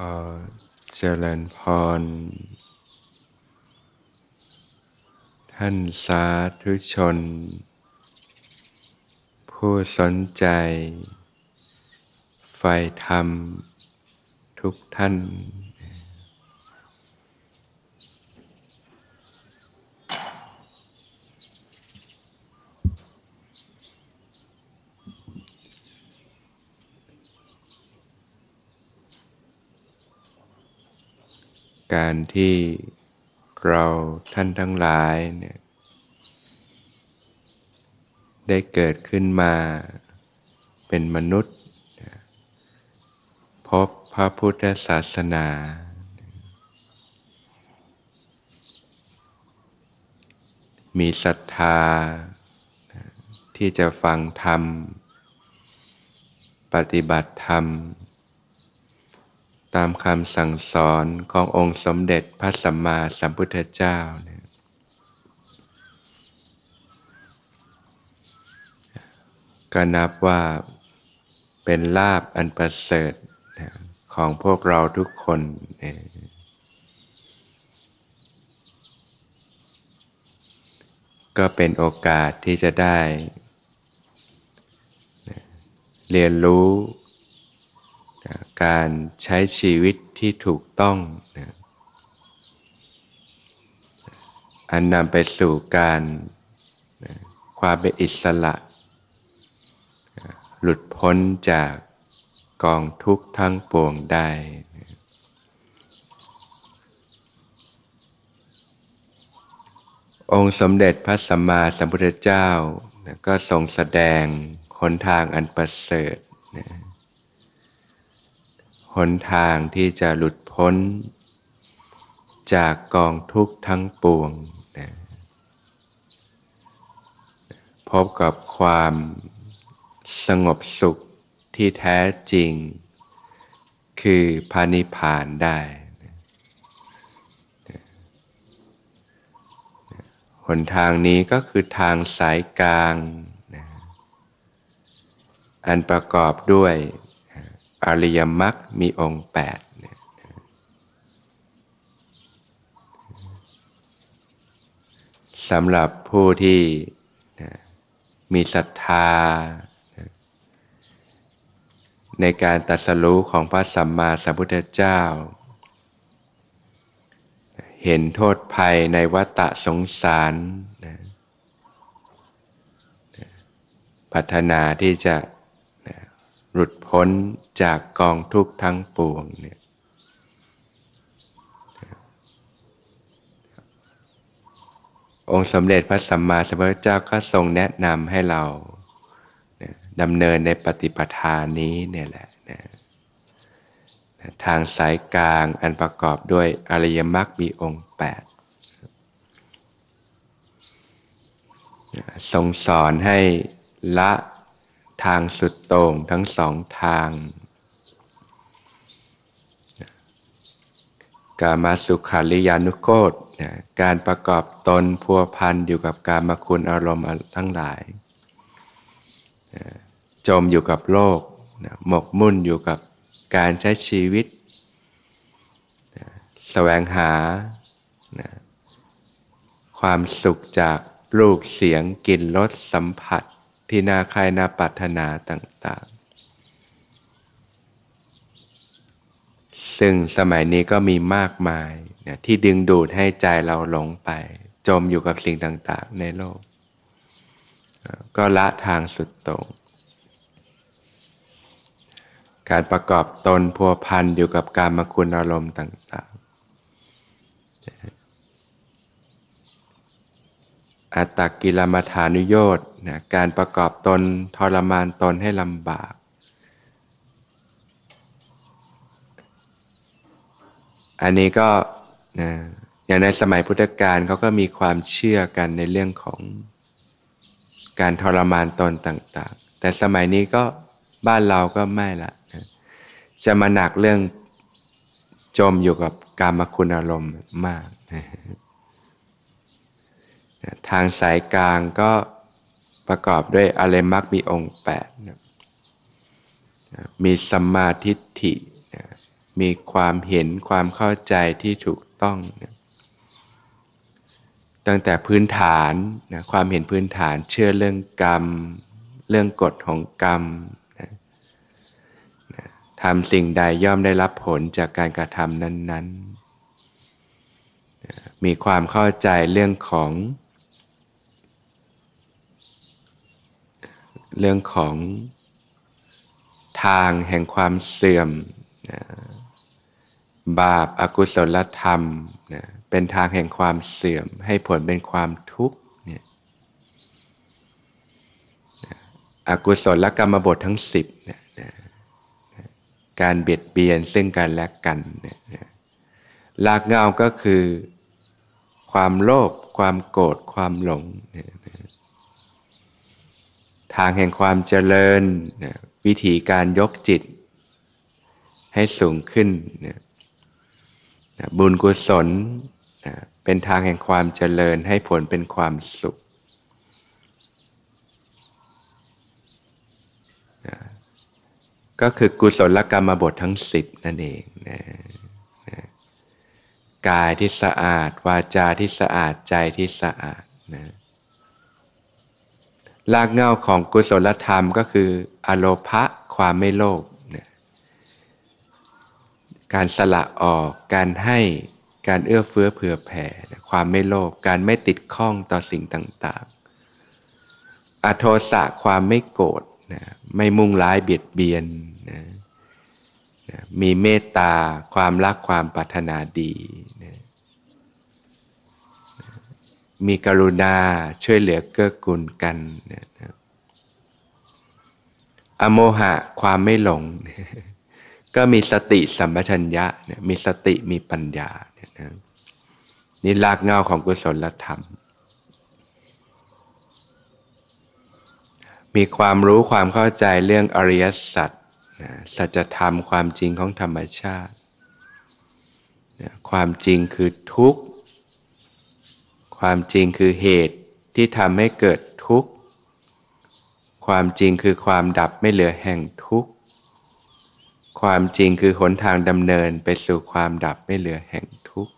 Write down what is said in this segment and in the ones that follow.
อเจริญพร ท่านสาธุชน ผู้สนใจไฟธรรมทุกท่าน การที่เราท่านทั้งหลายเนี่ยได้เกิดขึ้นมาเป็นมนุษย์ พบพระพุทธศาสนา มีศรัทธา ที่จะฟังธรรม ปฏิบัติธรรม ตามคำสั่งสอนขององค์สมเด็จพระสัมมาสัมพุทธเจ้าเนี่ยก็นับว่าเป็นลาบอันประเสริฐของพวกเราทุกคนก็เป็นโอกาสที่จะได้ เรียนรู้ การใช้ชีวิตที่ถูกต้องนะอันนำไปสู่การนะความเป็นอิสระนะหลุดพ้นจากกองทุกข์ทั้งปวงได้นะองค์สมเด็จพระสัมมาสัมพุทธเจ้านะก็ทรงแสดงหนทางอันประเสริฐนะ หนทางที่จะหลุดพ้น จากกองทุกข์ทั้งปวงนะพบกับความสงบสุขที่แท้จริง คือพานิพานได้ หนทางนี้ก็คือทางสายกลางนะอันประกอบด้วย อริยมรรคมีองค์แปดสำหรับผู้ที่มีศรัทธา ในการตัดสรู้ของพระสัมมาสัมพุทธเจ้า เห็นโทษภัยในวัฏสงสารพัฒนาที่จะ พ้นจากกองทุกข์ทั้งปวงเนี่ยองค์สมเด็จพระสัมมาสัมพุทธเจ้าก็ทรงแนะนำให้เราดำเนินในปฏิปทานี้เนี่ยแหละนะทางสายกลางอันประกอบด้วยอริยมรรคมีองค์แปดทรงสอนให้ละ ทางสุดโต่งทั้งสองทาง กามาสุขาริยานุโกตนะการประกอบตนพัวพันอยู่กับการมาคุณอารมณ์ทั้งหลายนะจมอยู่กับโลกนะหมกมุ่นอยู่กับการใช้ชีวิตนะแสวงหานะความสุขจากรูปเสียงกลิ่นรสสัมผัส ที่น่าใครน่าปรารถนาต่างๆ ซึ่งสมัยนี้ก็มีมากมายนะที่ดึงดูดให้ใจเราหลงไป จมอยู่กับสิ่งต่างๆ ในโลก ก็ละทางสุดตรง การประกอบตนพัวพันอยู่กับการมคุณอารมณ์ต่างๆ อัตตกิลมัฐานุโยชนะการประกอบตนทรมานตนให้ลำบาก อันนี้ก็นะอย่างในสมัยพุทธกาลเขาก็มีความเชื่อกันในเรื่องของการทรมานตนต่าง ๆ แต่สมัยนี้ก็บ้านเราก็ไม่ละนะจะมาหนักเรื่องจมอยู่กับการมคุณอารมณ์มากนะ ทางสายกลางก็ประกอบด้วยอริมักมีองค์แปดนะมีสัมมาทิฏฐินะมีความเห็นความเข้าใจที่ถูกต้องนะตั้งแต่พื้นฐานนะความเห็นพื้นฐานเชื่อเรื่องกรรม เรื่องกฎของกรรมนะนะทำสิ่งใดย่อมได้รับผลจากการกระทำนั้นๆนะมีความเข้าใจเรื่องของ เรื่องของทางแห่งความเสื่อมนะบาปอากุศลธรรมนะเป็นทางแห่งความเสื่อม ให้ผลเป็นความทุกข์เนี่ยอกุศลกรรมบททั้งสิบนี่ยการเบียดเบียนซึ่งกันและกันนี่ยลากเงาก็คือ ความโลภความโกรธความหลง ทางแห่งความเจริญ วิธีการยกจิต ให้สูงขึ้น บุญกุศลเป็นทางแห่งความเจริญให้ผลเป็นความสุข ก็คือกุศลกรรมบททั้งสิบนั่นเองนะกายที่สะอาด วาจาที่สะอาดใจที่สะอาด รากเง้าของกุศลธรรมก็คืออโลภะความไม่โลภนะการสละออก การให้การเอื้อเฟื้อเผื่อแผ่ ความไม่โลภการไม่ติดข้องต่อสิ่งต่างๆ อโทสะความไม่โกรธนะไม่มุ่งร้ายเบียดเบียนนะนะมีเมตตาความรักความปรารถนาดีนะ มีกรุณาช่วยเหลือเกื้อกูลกันนะอโมหะความไม่หลง ก็มีสติสัมปชัญญะมีสติมีปัญญานี่รากเงาของกุศลธรรม มีความรู้ความเข้าใจเรื่องอริยสัจสัจธรรมความจริงของธรรมชาติ ความจริงคือทุกข์ ความจริงคือเหตุที่ทำให้เกิดทุกข์ ความจริงคือความดับไม่เหลือแห่งทุกข์ ความจริงคือหนทางดำเนินไปสู่ความดับไม่เหลือแห่งทุกข์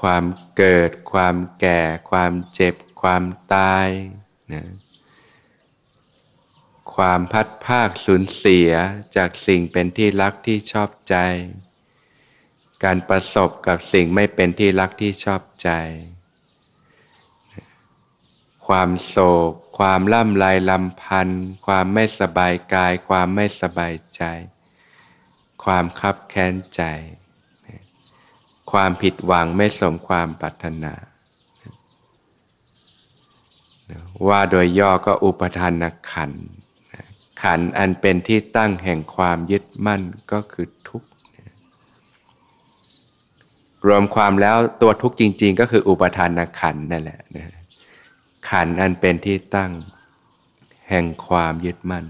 ความเกิด ความแก่ ความเจ็บ ความตายนะความพัดภาคสูญเสียจากสิ่งเป็นที่รักที่ชอบใจ การประสบกับสิ่งไม่เป็นที่รักที่ชอบใจ ความโศก ความล่ำไรลำพันธ์ความไม่สบายกาย ความไม่สบายใจ ความคับแค้นใจ ความผิดหวังไม่สมความปรารถนา ว่าโดยย่อก็อุปทานขัน ขันอันเป็นที่ตั้งแห่งความยึดมั่นก็คือทุกข์ รวมความแล้วตัวทุกข์จริง ๆ ก็คืออุปทานขันนั่นแหละนะขันอันเป็นที่ตั้งแห่งความยึดมั่น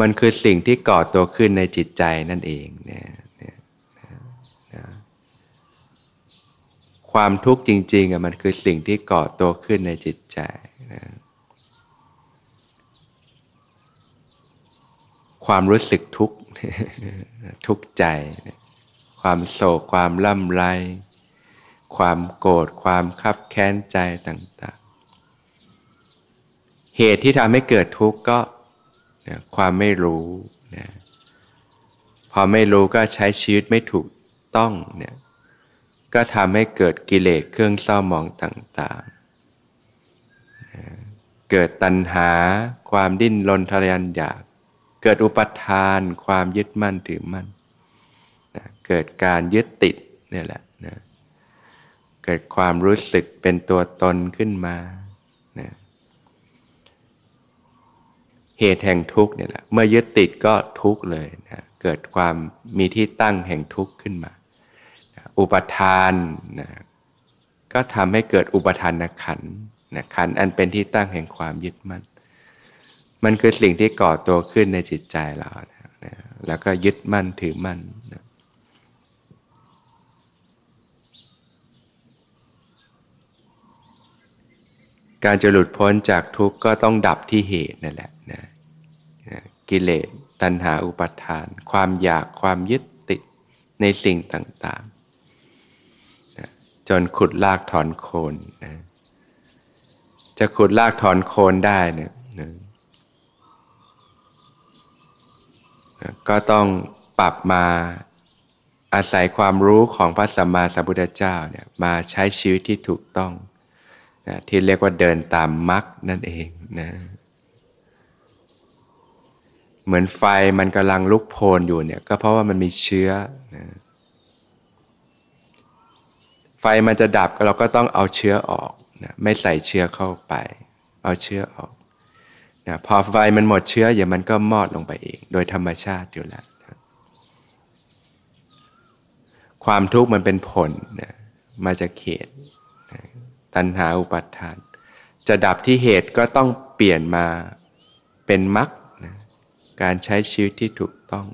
มันคือสิ่งที่ก่อตัวขึ้นในจิตใจนั่นเองเนี่ยความทุกข์จริงๆอะมันคือสิ่งที่ก่อตัวขึ้นในจิตใจนะความรู้สึกทุกข์ทุกข์ใจ ความโศกความล่ำไร ความโกรธความคับแค้นใจต่างๆ เหตุที่ทำให้เกิดทุกข์ก็นะความไม่รู้นะพอไม่รู้ก็ใช้ชีวิตไม่ถูกต้องเนี่ยก็ทำให้เกิดกิเลสเครื่องเศร้าหมองต่างๆเกิดตัณหา ความดิ้นรนทะยานอยาก เกิดอุปทาน ความยึดมั่นถือมั่น เกิดการยึดติดเนี่ยแหละนะเกิดความรู้สึกเป็นตัวตนขึ้นมานะเหตุแห่งทุกข์เนี่ยแหละเมื่อยึดติดก็ทุกข์เลยนะเกิดความมีที่ตั้งแห่งทุกข์ขึ้นมา อุปทานนะก็ทำให้เกิดอุปทานขันนะขันอันเป็นที่ตั้งแห่งความยึดมั่น มันคือสิ่งที่ก่อตัวขึ้นในจิตใจเรานะแล้วก็ยึดมั่นถือมั่น การจะหลุดพ้นจากทุกข์ก็ต้องดับที่เหตุนั่นแหละนะนะกิเลสตัณหาอุปาทาน ความอยากความยึดติดในสิ่งต่างๆนะจนขุดลากถอนโคนนะจะขุดลากถอนโคนได้เนี่ยนะก็ต้องปรับมาอาศัยความรู้ของพระสัมมาสัมพุทธเจ้าเนี่ยมาใช้ชีวิตที่ถูกต้อง นะที่เรียกว่าเดินตามมรรคนั่นเองนะเหมือนไฟมันกำลังลุกโพลอยู่เนี่ยก็เพราะว่ามันมีเชื้อนะไฟมันจะดับเราก็ต้องเอาเชื้อออกนะไม่ใส่เชื้อเข้าไป เอาเชื้อออกนะพอไฟมันหมดเชื้อเดี๋ยวมันก็มอดลงไปเอง โดยธรรมชาติอยู่แล้วนะความทุกข์มันเป็นผลนะมาจากเหตุ ตัณหาอุปัฏฐาน จะดับที่เหตุก็ต้องเปลี่ยนมาเป็นมรรคการใช้ชีวิตที่ถูกต้อง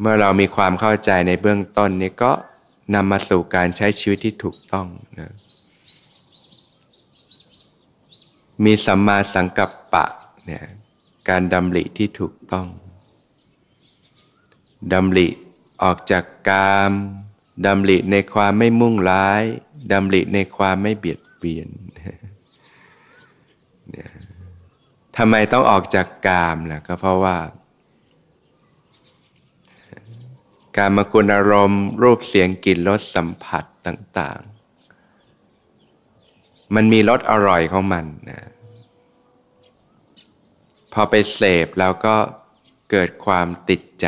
เมื่อเรามีความเข้าใจในเบื้องต้นนี้ก็นำมาสู่การใช้ชีวิตที่ถูกต้องนะมีสัมมาสังกัปปะเนี่ยการดำริที่ถูกต้องดำริออกจากกามดำริในความไม่มุ่งร้าย ดำริในความไม่เบียดเบียนทำไมต้องออกจากกามล่ะก็เพราะว่า การมาคุณอารมณ์ รูปเสียงกลิ่นรสสัมผัสต่าง ๆ มันมีรสอร่อยของมันนะพอไปเสพแล้วก็เกิดความติดใจ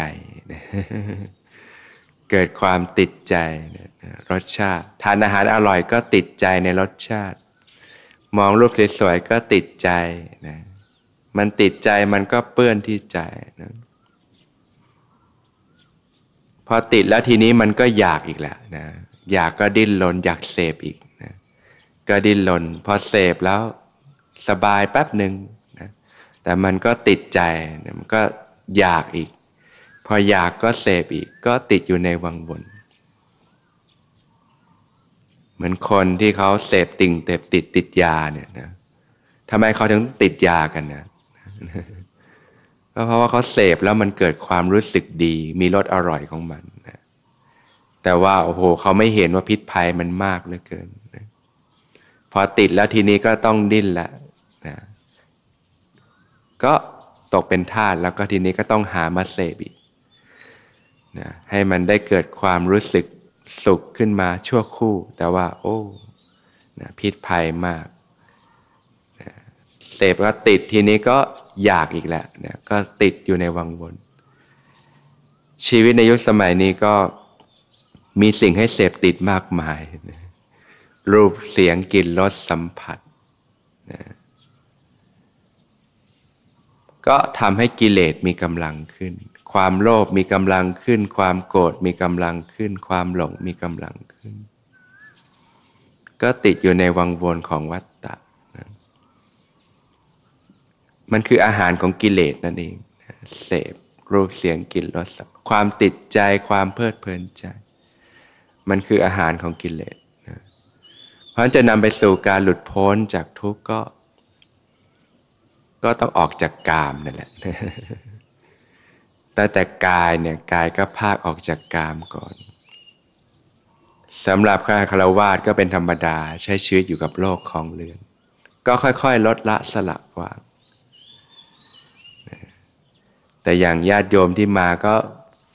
เกิดความติดใจนะ รสชาติ ทานอาหารอร่อยก็ติดใจในรสชาติ มองรูปสวยๆก็ติดใจนะมันติดใจมันก็เปื้อนที่ใจนะพอติดแล้วทีนี้มันก็อยากอีกแหละนะอยากก็ดิ้นรนอยากเสพอีกก็ดิ้นรนพอเสพแล้วสบายแป๊บหนึ่งนะแต่มันก็ติดใจมันก็อยากอีก พออยากก็เสพอีก ก็ติดอยู่ในวังวน เหมือนคนที่เขาเสพติ่งเสพติดติดยาเนี่ยนะทำไมเขาถึงติดยากันนะก็เพราะว่าเขาเสพแล้วมันเกิดความรู้สึกดี มีรสอร่อยของมันนะแต่ว่าโอ้โหเขาไม่เห็นว่าพิษภัยมันมากเหลือเกินพอติดแล้วทีนี้ก็ต้องดิ้นละนะก็ตกเป็นทาสแล้วก็ทีนี้ก็ต้องหามาเสพอีกนะให้มันได้เกิดความรู้สึก สุขขึ้นมาชั่วคู่ แต่ว่า โอ้นะพิษภัยมากนะเสพก็ติดทีนี้ก็อยากอีกแหล้วนะก็ติดอยู่ในวังวน ชีวิตในยุคสมัยนี้ก็มีสิ่งให้เสพติดมากมายนะรูปเสียงกลิ่นรสสัมผัสนะก็ทำให้กิเลสมีกำลังขึ้น ความโลภมีกำลังขึ้น ความโกรธมีกำลังขึ้น ความหลงมีกำลังขึ้น ก็ติดอยู่ในวังวนของวัฏฏะนะมันคืออาหารของกิเลสนั่นเองเสพรูปเสียงกลิ่นรสความติดใจความเพลิดเพลินใจ มันคืออาหารของกิเลสเพราะจะนำไปสู่การหลุดพ้นจากทุกข์ก็ ก็ต้องออกจากกามนั่นแหละ แต่แต่กายเนี่ยกายก็ภาคออกจากกามก่อนสำหรับข้าคารวาสก็เป็นธรรมดาใช้ชีวิตอยู่กับโลกของเรือน ก็ค่อยๆ ลดละสลับวางแต่อย่างญาติโยมที่มาก็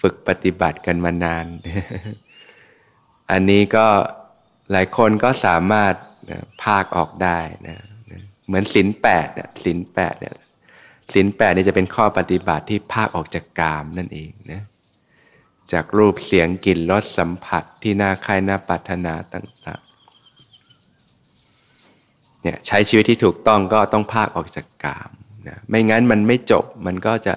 ฝึกปฏิบัติกันมานาน อันนี้ก็หลายคนก็สามารถภาคออกได้นะเหมือนสินแปดเนี่ยสินแปดเนี่ย สินแปดนี่จะเป็นข้อปฏิบัติที่ภาคออกจากกามนั่นเองนะจากรูปเสียงกลิ่นรสสัมผัสที่น่าใครน่าปรารถนาต่างๆเนี่ยใช้ชีวิตที่ถูกต้องก็ต้องภาคออกจากกามนะไม่งั้นมันไม่จบมันก็จะ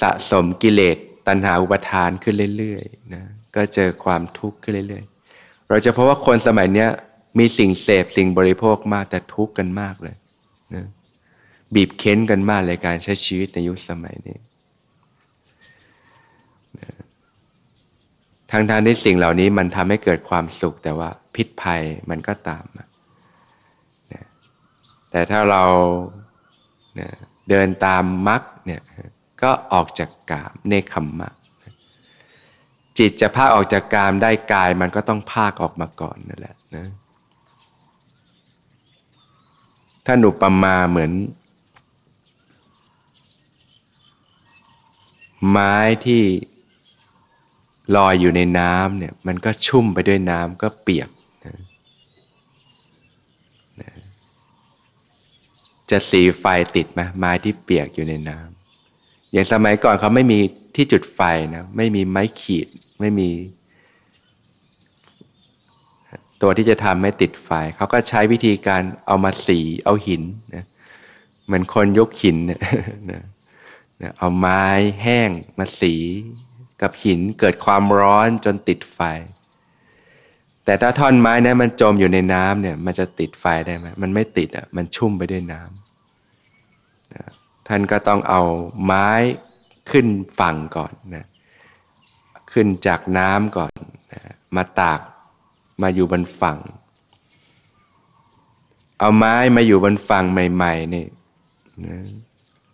สะสมกิเลสตัณหาอุปทานขึ้นเรื่อยๆนะก็เจอความทุกข์ขึ้นเรื่อยๆ เราจะพบว่าคนสมัยนี้มีสิ่งเสพสิ่งบริโภคมากแต่ทุกข์กันมากเลย บีบเค้นกันมากเลยการใช้ชีวิตในยุคสมัยนี้ทางทางที่สิ่งเหล่านี้มันทำให้เกิดความสุข แต่ว่าพิษภัยมันก็ตามมาแต่ถ้าเราเดินตามมรรคเนี่ยก็ออกจากกามเนคขมมะจิตจะพาออกจากกามได้กายมันก็ต้องพากออกมาก่อนนั่นแหละนะถ้าหนุปมาเหมือน ไม้ที่ลอยอยู่ในน้ำเนี่ยมันก็ชุ่มไปด้วยน้ำก็เปียกนะนะจะสีไฟติดไหมไม้ที่เปียกอยู่ในน้ำอย่างสมัยก่อนเขาไม่มีที่จุดไฟนะไม่มีไม้ขีดไม่มี ตัวที่จะทำให้ติดไฟ เขาก็ใช้วิธีการเอามาสีเอาหินนะเหมือนคนยกหินนะ นะเอาไม้แห้งมาสี กับหินเกิดความร้อนจนติดไฟ แต่ถ้าท่อนไม้นะมันจมอยู่ในน้ำเนี่ยมันจะติดไฟได้ไหมมันไม่ติดอะมันชุ่มไปด้วยน้ำท่านก็ต้องเอาไม้ขึ้นฝั่งก่อนนะขึ้นจากน้ำก่อนนะมาตากมาอยู่บนฝั่ง เอาไม้มาอยู่บนฝั่งใหม่ๆนี่นะ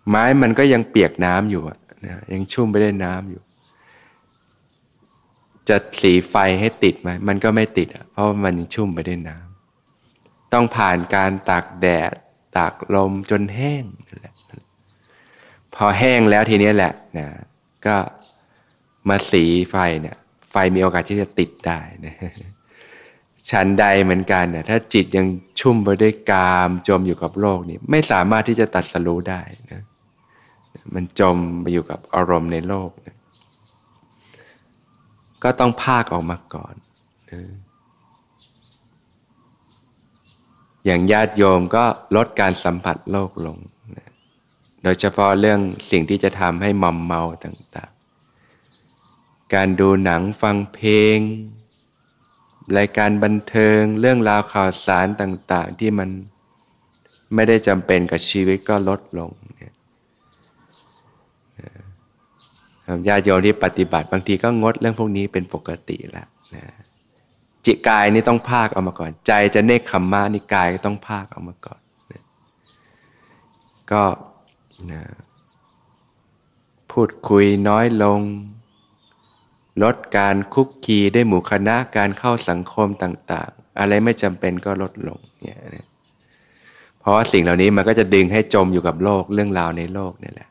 ไม้มันก็ยังเปียกน้ำอยู่นะยังชุ่มไปด้วยน้ำอยู่ จะสีไฟให้ติดไหมมันก็ไม่ติดเพราะมันยังชุ่มไปด้วยน้ำต้องผ่านการตากแดด ตากลมจนแห้งพอแห้งแล้วทีนี้แหละนะก็มาสีไฟเนี่ยไฟมีโอกาสที่จะติดได้นะชันใดเหมือนกันเนี่ยถ้าจิตยังชุ่มไปด้วยกามจมอยู่กับโลกนี้ไม่สามารถที่จะตัดสรู้ได้นะ มันจมไปอยู่กับอารมณ์ในโลกนะก็ต้องภาคออกมาก่อนอย่างญาติโยมก็ลดการสัมผัสโลกลงโดยเฉพาะเรื่องสิ่งที่จะทำให้มอมเมาต่างๆ การดูหนังฟังเพลง รายการบันเทิงเรื่องราวข่าวสารต่างๆ ที่มันไม่ได้จำเป็นกับชีวิตก็ลดลง ญาติโยมที่ปฏิบัติบางทีก็งดเรื่องพวกนี้เป็นปกติแล้วนะจิตกายนี่ต้องภาคเอามาก่อน ใจจะเนคขมมะนี่กายก็ต้องภาคเอามาก่อนนะก็นะพูดคุยน้อยลง ลดการคุกคีได้หมู่คณะการเข้าสังคมต่าง ๆ อะไรไม่จำเป็นก็ลดลงเนี่ยนะเพราะว่าสิ่งเหล่านี้มันก็จะดึงให้จมอยู่กับโลกเรื่องราวในโลกนี่แหละ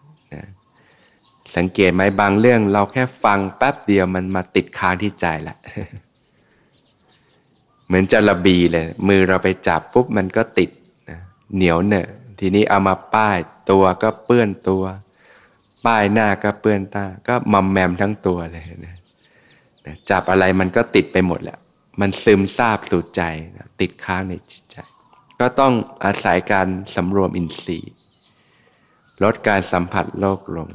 สังเกตไหมบางเรื่องเราแค่ฟังแป๊บเดียวมันมาติดค้างที่ใจละเหมือนจะระบีเลย มือเราไปจับปุ๊บมันก็ติดนะเหนียวเนอะทีนี้เอามาป้ายตัวก็เปื้อนตัว ป้ายหน้าก็เปื้อนตาก็มัมแมมทั้งตัวเลยนะจับอะไรมันก็ติดไปหมดแหละมันซึมซาบสู่ใจนะติดค้างในจิตใจ ก็ต้องอาศัยการสำรวมอินทรีย์ ลดการสัมผัสโลกลง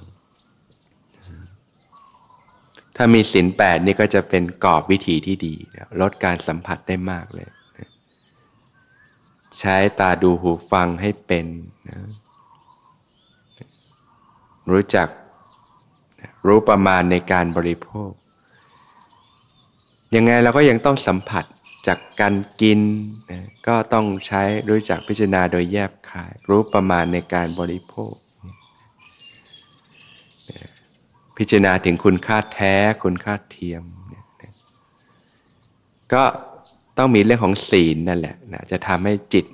ถ้ามีศีลแปดนี่ก็จะเป็นกรอบวิธีที่ดี ลดการสัมผัสได้มากเลย ใช้ตาดูหูฟังให้เป็นนะรู้จักรู้ประมาณในการบริโภค ยังไงเราก็ยังต้องสัมผัสจากการกินนะก็ต้องใช้รู้จักพิจารณาโดยแยบคาย รู้ประมาณในการบริโภค พิจารณาถึงคุณค่าแท้คุณค่าเทียมเนี่ยก็ต้องมีเรื่องของศีลนั่นแหละนะจะทำให้จิต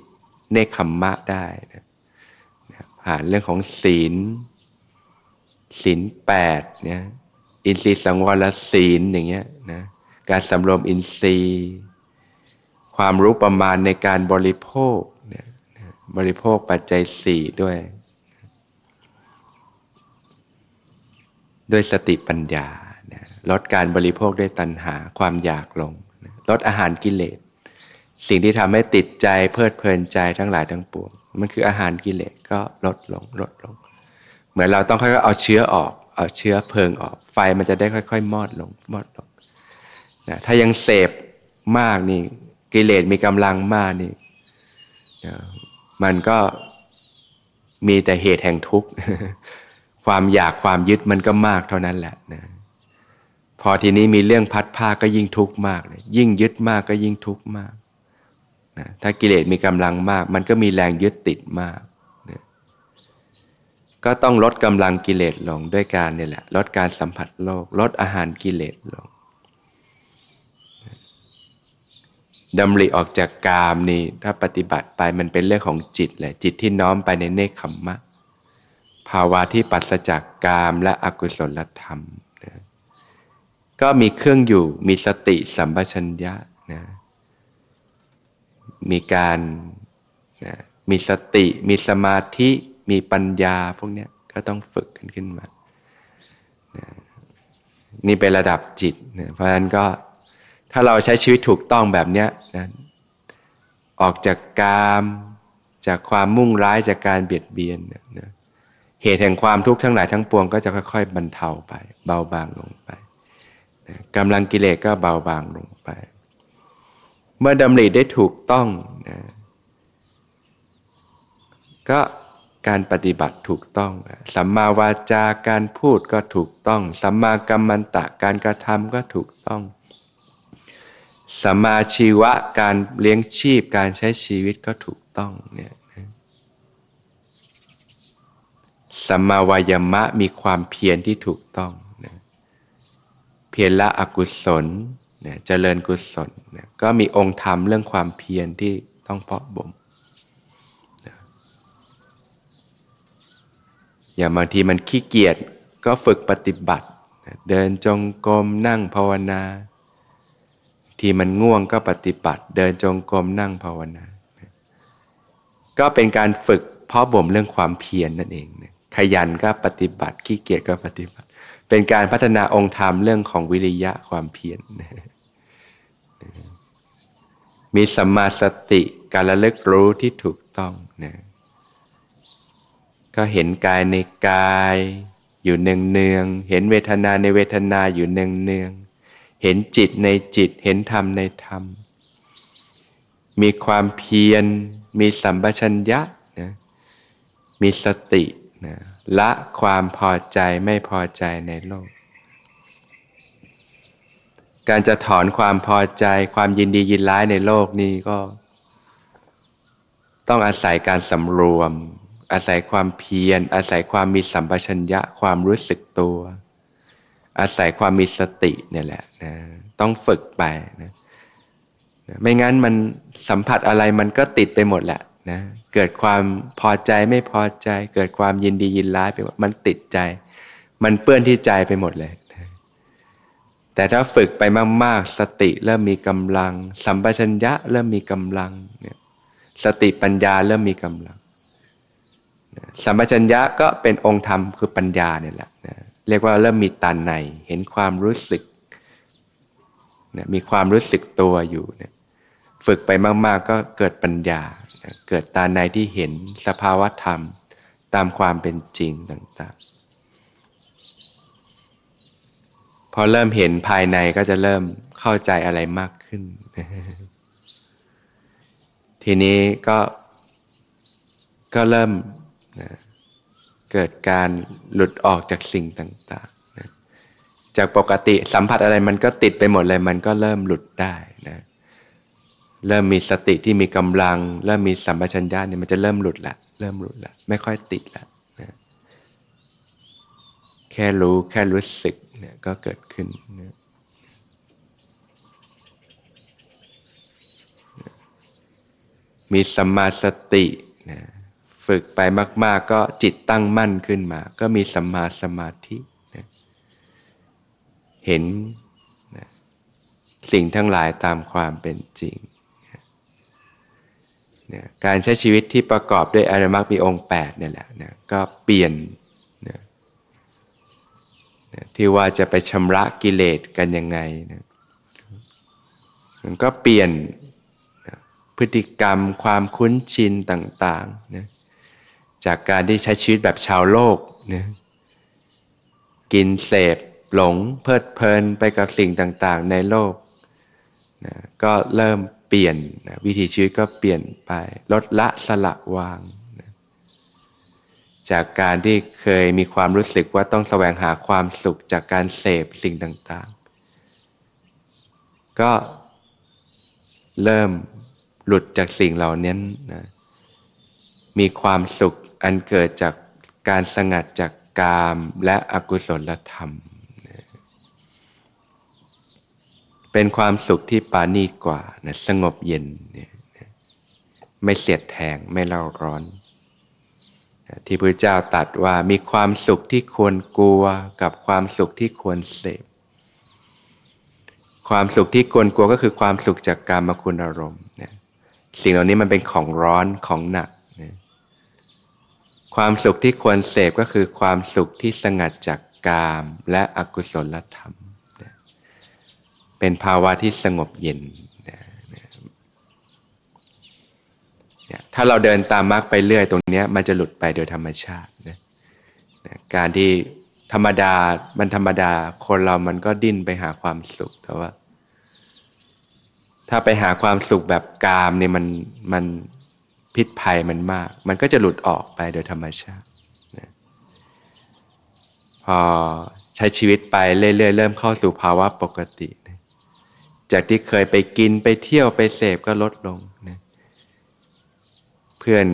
เนคขมมะได้นะผ่านเรื่องของศีลศีลแปดเนี่ยอินทรีย์สังวรศีลอย่างเงี้ยนะการสำรวมอินทรีย์ ความรู้ประมาณในการบริโภคเนี่ยบริโภคปัจจัยสี่ด้วย ด้วยสติปัญญา ลดการบริโภคด้วยตัณหาความอยากลง ลดอาหารกิเลส สิ่งที่ทำให้ติดใจเพลิดเพลินใจทั้งหลายทั้งปวง มันคืออาหารกิเลสก็ลดลงลดลง เหมือนเราต้องค่อยๆเอาเชื้อออก เอาเชื้อเพลิงออก ไฟมันจะได้ค่อย ๆ มอดลงมอดลงนะถ้ายังเสพมากนี่กิเลสมีกำลังมากนี่นะมันก็มีแต่เหตุแห่งทุกข์ ความอยากความยึดมันก็มากเท่านั้นแหละนะพอทีนี้มีเรื่องพัดผ้าก็ยิ่งทุกข์มากเลยยิ่งยึดมากก็ยิ่งทุกข์มากนะถ้ากิเลสมีกำลังมาก มันก็มีแรงยึดติดมากนะก็ต้องลดกำลังกิเลสลงด้วยการนี่แหละลดการสัมผัสโลก ลดอาหารกิเลสลงดำริออกจากกามนี่ถ้าปฏิบัติไปมันเป็นเรื่องของจิตแหละจิตที่น้อมไปในเนคขมมะ ภาวะที่ปัสจากกามและอกุศลธรรมนะก็มีเครื่องอยู่มีสติสัมปชัญญะนะมีการนะมีสติ มีสมาธิ มีปัญญาพวกนี้ก็ต้องฝึกกันขึ้นมานะนี่เป็นระดับจิตนะเพราะฉะนั้นก็ถ้าเราใช้ชีวิตถูกต้องแบบนี้นะออกจากกาม จากความมุ่งร้ายจากการเบียดเบียนนะ เหตุแห่งความทุกข์ทั้งหลายทั้งปวงก็จะค่อยๆบรรเทาไป เบาบางลงไปกำลังกิเลสก็เบาบางลงไป เมื่อดำริได้ถูกต้องนะก็การปฏิบัติถูกต้อง สัมมาวาจาการพูดก็ถูกต้อง สัมมากัมมันตะการกระทำก็ถูกต้อง สัมมาชีวะการเลี้ยงชีพการใช้ชีวิตก็ถูกต้องเนี่ย สัมมาวายมะมีความเพียรที่ถูกต้องนะเพียรละอกุศลเนี่ยเจริญกุศลนี่ยก็มีองค์ธรรมเรื่องความเพียรที่ต้องเพาะบ่มอย่างบางทีมันขี้เกียจก็ฝึกปฏิบัติเดินจงกรมนั่งภาวนา ที่มันง่วงก็ปฏิบัติ เดินจงกรมนั่งภาวนา ก็เป็นการฝึกเพาะบ่มเรื่องความเพียรนนั่นเอง ขยันก็ปฏิบัติ ขี้เกียจก็ปฏิบัติ เป็นการพัฒนาองค์ธรรมเรื่องของวิริยะความเพียรมีสัมมาสติการระลึกรู้ที่ถูกต้องนะก็เห็นกายในกายอยู่เนืองเนืองเห็นเวทนาในเวทนาอยู่เนืองเนืองเห็นจิตในจิตเห็นธรรมในธรรม มีความเพียร มีสัมปชัญญะนะมีสติ นะละความพอใจไม่พอใจในโลก การจะถอนความพอใจความยินดียินร้ายในโลกนี้ก็ ต้องอาศัยการสำรวม อาศัยความเพียร อาศัยความมีสัมปชัญญะความรู้สึกตัว อาศัยความมีสติเนี่ยแหละนะต้องฝึกไปนะไม่งั้นมันสัมผัสอะไรมันก็ติดไปหมดแหละนะ เกิดความพอใจไม่พอใจ เกิดความยินดียินร้ายไปหมดมันติดใจ มันเปื้อนที่ใจไปหมดเลย แต่ถ้าฝึกไปมาก ๆ สติเริ่มมีกำลัง สัมปชัญญะเริ่มมีกำลังเนี่ยสติปัญญาเริ่มมีกำลัง สัมปชัญญะก็เป็นองค์ธรรมคือปัญญาเนี่ยแหละนะเรียกว่าเริ่มมีตาในเห็นความรู้สึกนะมีความรู้สึกตัวอยู่นะฝึกไปมาก ๆ ก็เกิดปัญญา เกิดตาในที่เห็นสภาวะธรรมตามความเป็นจริงต่างๆ พอเริ่มเห็นภายในก็จะเริ่มเข้าใจอะไรมากขึ้น ทีนี้ก็ก็เริ่มนะเกิดการหลุดออกจากสิ่งต่างๆนะจากปกติสัมผัสอะไรมันก็ติดไปหมดเลยมันก็เริ่มหลุดได้ เริ่มมีสติที่มีกำลัง เริ่มมีสัมปชัญญะเนี่ยมันจะเริ่มหลุดละเริ่มหลุดละไม่ค่อยติดละนะแค่รู้แค่รู้สึกเนี่ยก็เกิดขึ้นนะมีสัมมาสตินะฝึกไปมาก ๆ ก็จิตตั้งมั่นขึ้นมา ก็มีสัมมาสมาธินะเห็นนะสิ่งทั้งหลายตามความเป็นจริง นะการใช้ชีวิตที่ประกอบด้วยอริมักมีองค์8เนี่ยแหละนะก็เปลี่ยนนะนะที่ว่าจะไปชำระกิเลสกันยังไงนะมันก็เปลี่ยนนะพฤติกรรมความคุ้นชินต่างๆนะจากการที่ใช้ชีวิตแบบชาวโลกนะกินเสพหลงเพลิดเพลินไปกับสิ่งต่างๆในโลกนะก็เริ่ม ปลี่ยนนะวิถีชีวิตก็เปลี่ยนไป ลดละสละวางนะจากการที่เคยมีความรู้สึกว่าต้องแสวงหาความสุขจากการเสพสิ่งต่างๆ ก็เริ่มหลุดจากสิ่งเหล่านี้นะมีความสุขอันเกิดจากการสงัดจากกามและอกุศลธรรม เป็นความสุขที่ปานีกว่านะสงบเย็น ไม่เสียดแทงไม่เล่าร้อน ที่พระเจ้าตัดว่ามีความสุขที่ควรกลัวกับความสุขที่ควรเสพ ความสุขที่ควรกลัวก็คือความสุขจากการมาคุณอารมณ์สิ่งเหล่านี้มันเป็นของร้อนของหนักนะความสุขที่ควรเสพก็คือความสุขที่สงัดจากกามและอกุศลธรรม เป็นภาวะที่สงบเย็นถ้าเราเดินตามมรรคไปเรื่อยตรงนี้มันจะหลุดไปโดยธรรมชาตินะนะการที่ธรรมดามันธรรมดาคนเรามันก็ดิ้นไปหาความสุขแต่ว่า ถ้าไปหาความสุขแบบกามเนี่ยมันมันพิษภัยมันมาก มันก็จะหลุดออกไปโดยธรรมชาตินะพอใช้ชีวิตไปเรื่อยๆเริ่มเข้าสู่ภาวะปกติ จากที่เคยไปกินไปเที่ยวไปเสพก็ลดลงนะเพื่อน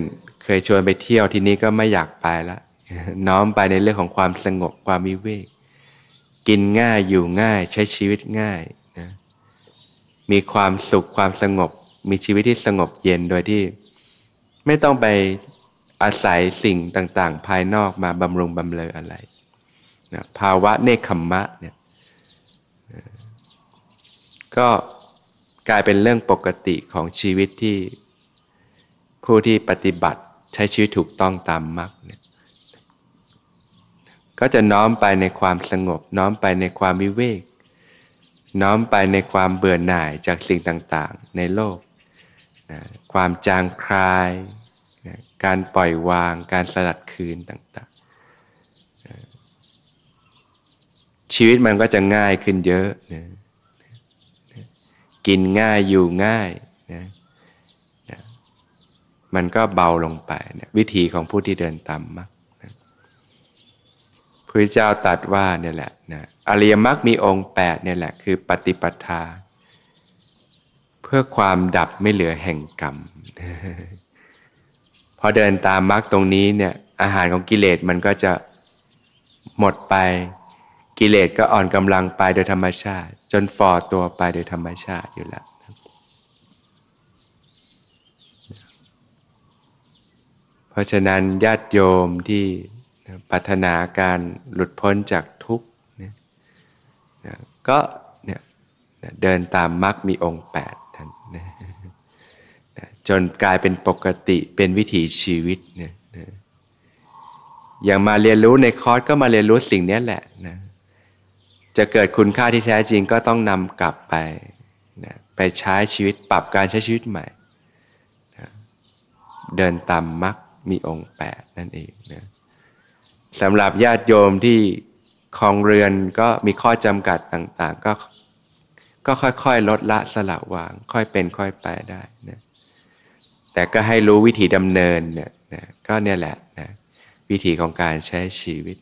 เคยชวนไปเที่ยวทีนี้ก็ไม่อยากไปละน้อมไปในเรื่องของความสงบความวิเวกกินง่ายอยู่ง่ายใช้ชีวิตง่ายมีความสุขความสงบ มีชีวิตที่สงบเย็นโดยที่ ไม่ต้องไปอาศัยสิ่งต่าง ๆ ภายนอกมาบำรุงบำเรออะไรนะภาวะเนคขมมะเนี่ย ก็กลายเป็นเรื่องปกติของชีวิตที่ผู้ที่ปฏิบัติใช้ชีวิตถูกต้องตามมรรคเนี่ยก็จะน้อมไปในความสงบ น้อมไปในความวิเวก น้อมไปในความเบื่อหน่ายจากสิ่งต่างๆ ในโลกนะความจางคลายนะการปล่อยวาง การสลัดคืนต่างๆนะชีวิตมันก็จะง่ายขึ้นเยอะนะ กินง่ายอยู่ง่ายนะนะมันก็เบาลงไปนะวิธีของผู้ที่เดินตามมรรคพระเจ้าตรัสว่าเนี่ยแหละนะอริยมรรคมีองค์8เนี่ยแหละคือปฏิปทา เพื่อความดับไม่เหลือแห่งกรรมพอเดินตามมรรคตรงนี้เนี่ยอาหารของกิเลสมันก็จะหมดไปกิเลสก็อ่อนกำลังไปโดยธรรมชาติ จนฟอตัวไปโดยธรรมชาติอยู่แล้วเพราะฉะนั้นญาติโยมที่ปรารถนาการหลุดพ้นจากทุกข์นะก็เนี่ยเดินตามมรรคมีองค์แปดท่านนะจนกลายเป็นปกติเป็นวิถีชีวิตเนี่ยนะอย่างมาเรียนรู้ในคอร์สก็มาเรียนรู้สิ่งนี้แหละนะ จะเกิดคุณค่าที่แท้จริงก็ต้องนำกลับไปนะไปใช้ชีวิตปรับการใช้ชีวิตใหม่นะเดินตามมรรคมีองค์แปดนั่นเองนะสำหรับญาติโยมที่คลองเรือนก็มีข้อจำกัดต่างๆ ก็ก็ค่อยๆ ลดละสละวาง ค่อยเป็นค่อยไปได้นะแต่ก็ให้รู้วิธีดำเนินเนี่ยนะก็เนี่ยแหละนะวิธีของการใช้ชีวิต